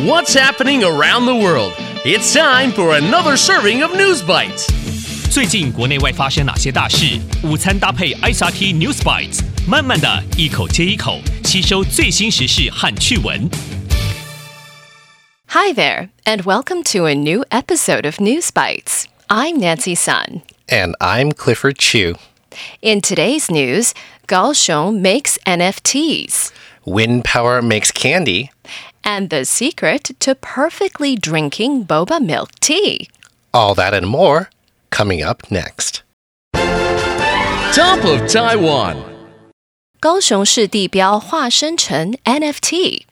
What's happening around the world? It's time for another serving of News Bites. 最近国内外发生哪些大事？午餐搭配 ICRT News Bites，慢慢的一口接一口吸收最新时事和趣闻。Hi there, and welcome to a new episode of News Bites. I'm Nancy Sun. And I'm Clifford Chu. In today's news, Kaohsiung makes NFTs. Wind power makes candy And the secret to perfectly drinking boba milk tea. All that and more coming up next. Top of Taiwan. 高雄市地标化身成 NFT.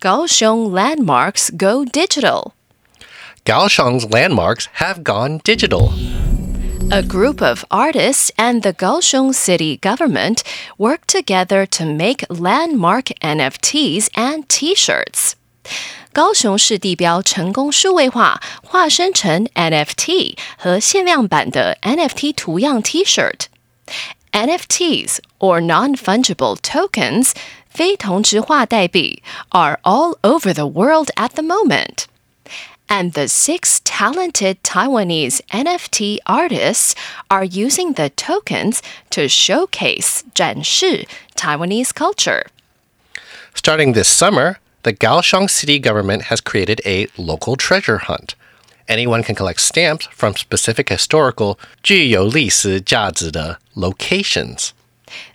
Kaohsiung landmarks go digital. Kaohsiung's landmarks have gone digital. A group of artists and the Kaohsiung city government work together to make landmark NFTs and T-shirts. 高雄市地标成功数位化，化身成 NFT 和限量版的 NFT 图样 T-shirt。NFTs or non-fungible tokens 非同质化代币 are all over the world at the moment. And the six talented Taiwanese NFT artists are using the tokens to showcase 展示 Taiwanese culture. Starting this summer, the Kaohsiung city government has created a local treasure hunt. Anyone can collect stamps from specific historical 具有历史价值的 locations.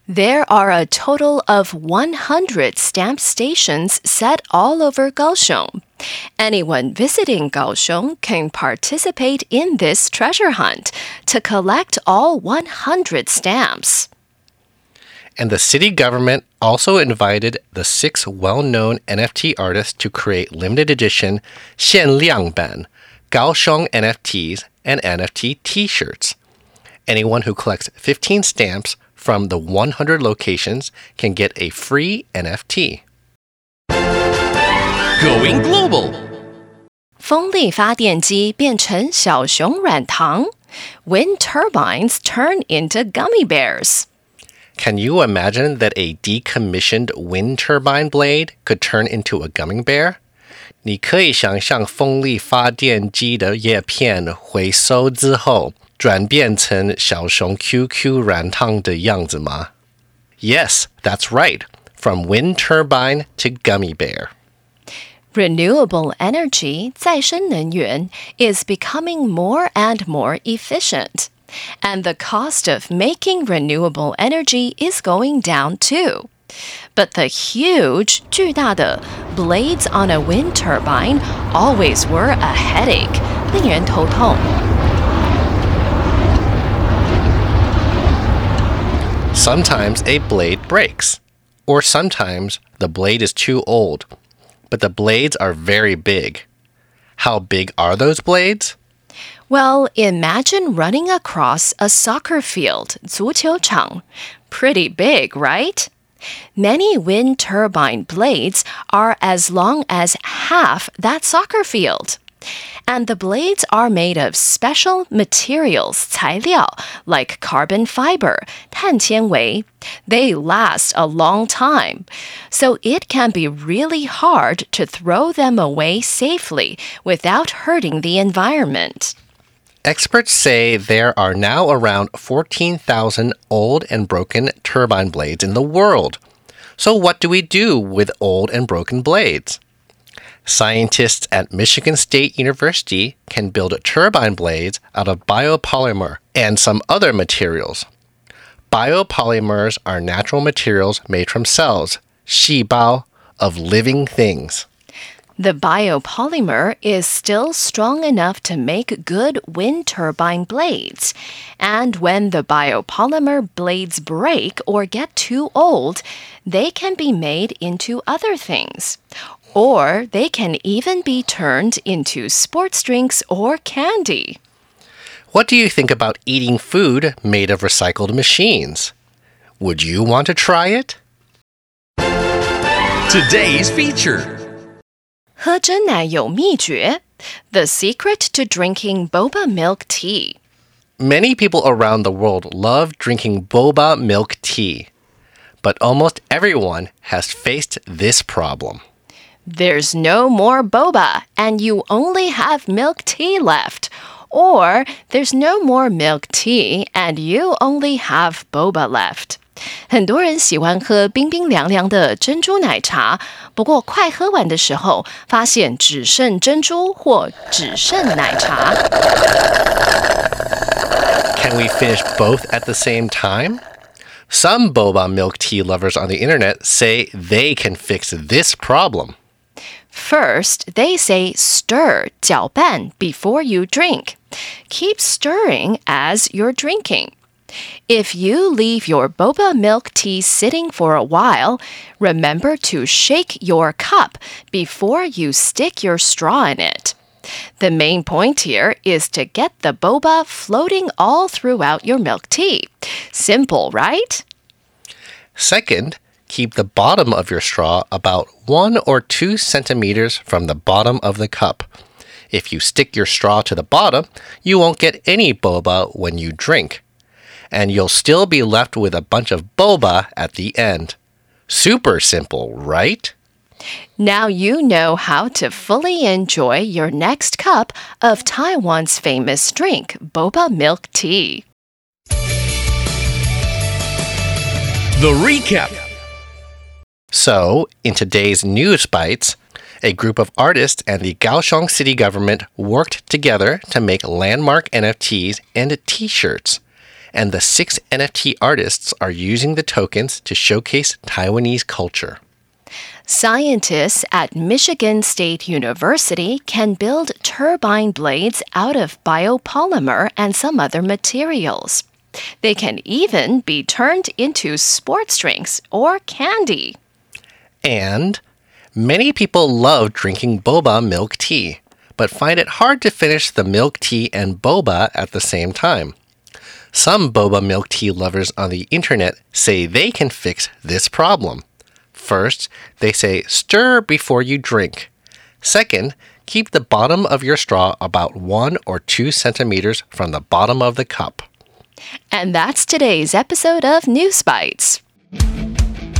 There are a total of 100 stamp stations set all over Kaohsiung. Anyone visiting Kaohsiung can participate in this treasure hunt to collect all 100 stamps. And the city government also invited the six well known NFT artists to create limited edition Xianliangban Kaohsiung NFTs, and NFT t shirts. Anyone who collects 15 stamps from the 100 locations can get a free NFT. Going global. 风力发电机变成小熊软糖，wind turbines turn into gummy bears. Can you imagine that a decommissioned wind turbine blade could turn into a gummy bear? 你可以想象风力发电机的叶片回收之后 转变成小熊 QQ 软糖的样子吗? Yes, that's right. From wind turbine to gummy bear. Renewable energy 再生能源 is becoming more and more efficient. And the cost of making renewable energy is going down too. But the huge 巨大的 blades on a wind turbine always were a headache, 令人头痛。 Sometimes a blade breaks, or sometimes the blade is too old, but the blades are very big. How big are those blades? Well, imagine running across a soccer field, 足球场. Pretty big, right? Many wind turbine blades are as long as half that soccer field. And the blades are made of special materials, 材料, like carbon fiber, 碳纤维. They last a long time. So it can be really hard to throw them away safely without hurting the environment. Experts say there are now around 14,000 old and broken turbine blades in the world. So, what do we do with old and broken blades? Scientists at Michigan State University can build turbine blades out of biopolymer and some other materials. Biopolymers are natural materials made from cells, 细胞, of living things. The biopolymer is still strong enough to make good wind turbine blades. And when the biopolymer blades break or get too old, they can be made into other things. Or they can even be turned into sports drinks or candy. What do you think about eating food made of recycled machines? Would you want to try it? Today's feature. 喝真奶有秘诀 The secret to drinking boba milk tea. Many people around the world love drinking boba milk tea, but almost everyone has faced this problem. There's no more boba and you only have milk tea left. Or there's no more milk tea and you only have boba left. 很多人喜欢喝冰冰凉凉的珍珠奶茶，不过快喝完的时候，发现只剩珍珠或只剩奶茶。Can we finish both at the same time? Some boba milk tea lovers on the internet say they can fix this problem. First, they say stir 搅拌 before you drink. Keep stirring as you're drinking. If you leave your boba milk tea sitting for a while, remember to shake your cup before you stick your straw in it. The main point here is to get the boba floating all throughout your milk tea. Simple, right? Second, keep the bottom of your straw about one or two centimeters from the bottom of the cup. If you stick your straw to the bottom, you won't get any boba when you drink. And you'll still be left with a bunch of boba at the end. Super simple, right? Now you know how to fully enjoy your next cup of Taiwan's famous drink, boba milk tea. The recap. So, in today's news bites, a group of artists and the Kaohsiung city government worked together to make landmark NFTs and t shirts. And the six NFT artists are using the tokens to showcase Taiwanese culture. Scientists at Michigan State University can build turbine blades out of biopolymer and some other materials. They can even be turned into sports drinks or candy. And many people love drinking boba milk tea, but find it hard to finish the milk tea and boba at the same time. Some boba milk tea lovers on the internet say they can fix this problem. First, they say stir before you drink. Second, keep the bottom of your straw about one or two centimeters from the bottom of the cup. And that's today's episode of News Bites.